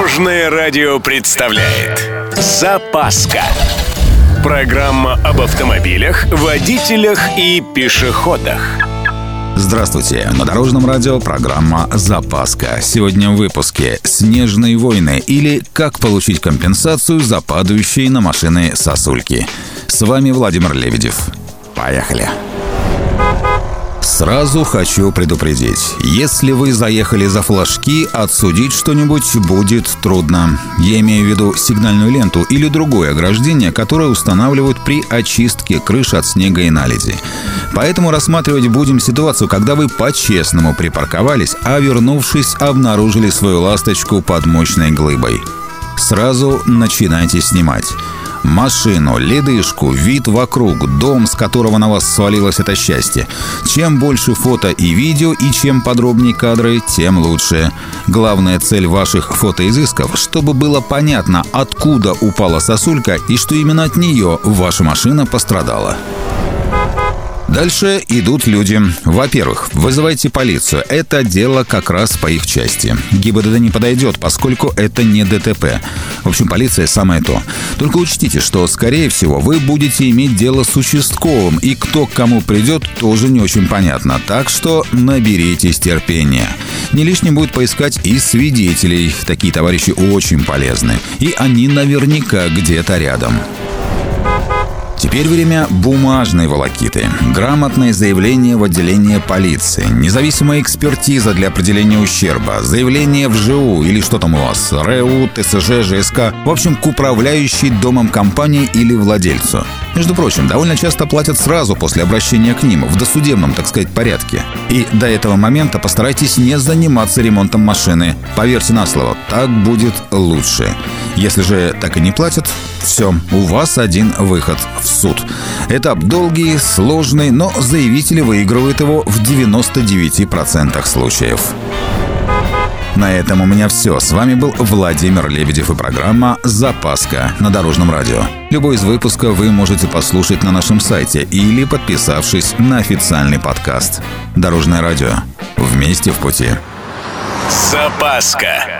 Дорожное радио представляет Запаска Программа об автомобилях, водителях и пешеходах Здравствуйте! На Дорожном радио программа «Запаска». Сегодня в выпуске «Снежные войны» или «Как получить компенсацию за падающие на машины сосульки». С вами Владимир Лебедев. Поехали! Сразу хочу предупредить. Если вы заехали за флажки, отсудить что-нибудь будет трудно. Я имею в виду сигнальную ленту или другое ограждение, которое устанавливают при очистке крыш от снега и наледи. Поэтому рассматривать будем ситуацию, когда вы по-честному припарковались, а вернувшись, обнаружили свою ласточку под мощной глыбой. Сразу начинайте снимать машину, ледышку, вид вокруг, дом, с которого на вас свалилось это счастье. Чем больше фото и видео и чем подробнее кадры, тем лучше. Главная цель ваших фотоизысков, чтобы было понятно, откуда упала сосулька и что именно от нее ваша машина пострадала. Дальше идут люди. Во-первых, вызывайте полицию. Это дело как раз по их части. ГИБДД не подойдет, поскольку это не ДТП. В общем, полиция самое то. Только учтите, что, скорее всего, вы будете иметь дело с участковым, и кто к кому придет, тоже не очень понятно. Так что наберитесь терпения. Не лишним будет поискать и свидетелей. Такие товарищи очень полезны. И они наверняка где-то рядом. Теперь время бумажной волокиты. Грамотное заявление в отделение полиции, независимая экспертиза для определения ущерба, заявление в ЖУ или что там у вас, РЭУ, ТСЖ, ЖСК, в общем, к управляющей домом компании или владельцу. Между прочим, довольно часто платят сразу после обращения к ним, в досудебном, так сказать, порядке. И до этого момента постарайтесь не заниматься ремонтом машины. Поверьте на слово, так будет лучше. Если же так и не платят, все, у вас один выход в суд. Этап долгий, сложный, но заявители выигрывают его в 99% случаев. На этом у меня все. С вами был Владимир Лебедев и программа «Запаска» на Дорожном радио. Любой из выпусков вы можете послушать на нашем сайте или подписавшись на официальный подкаст. Дорожное радио. Вместе в пути. Запаска.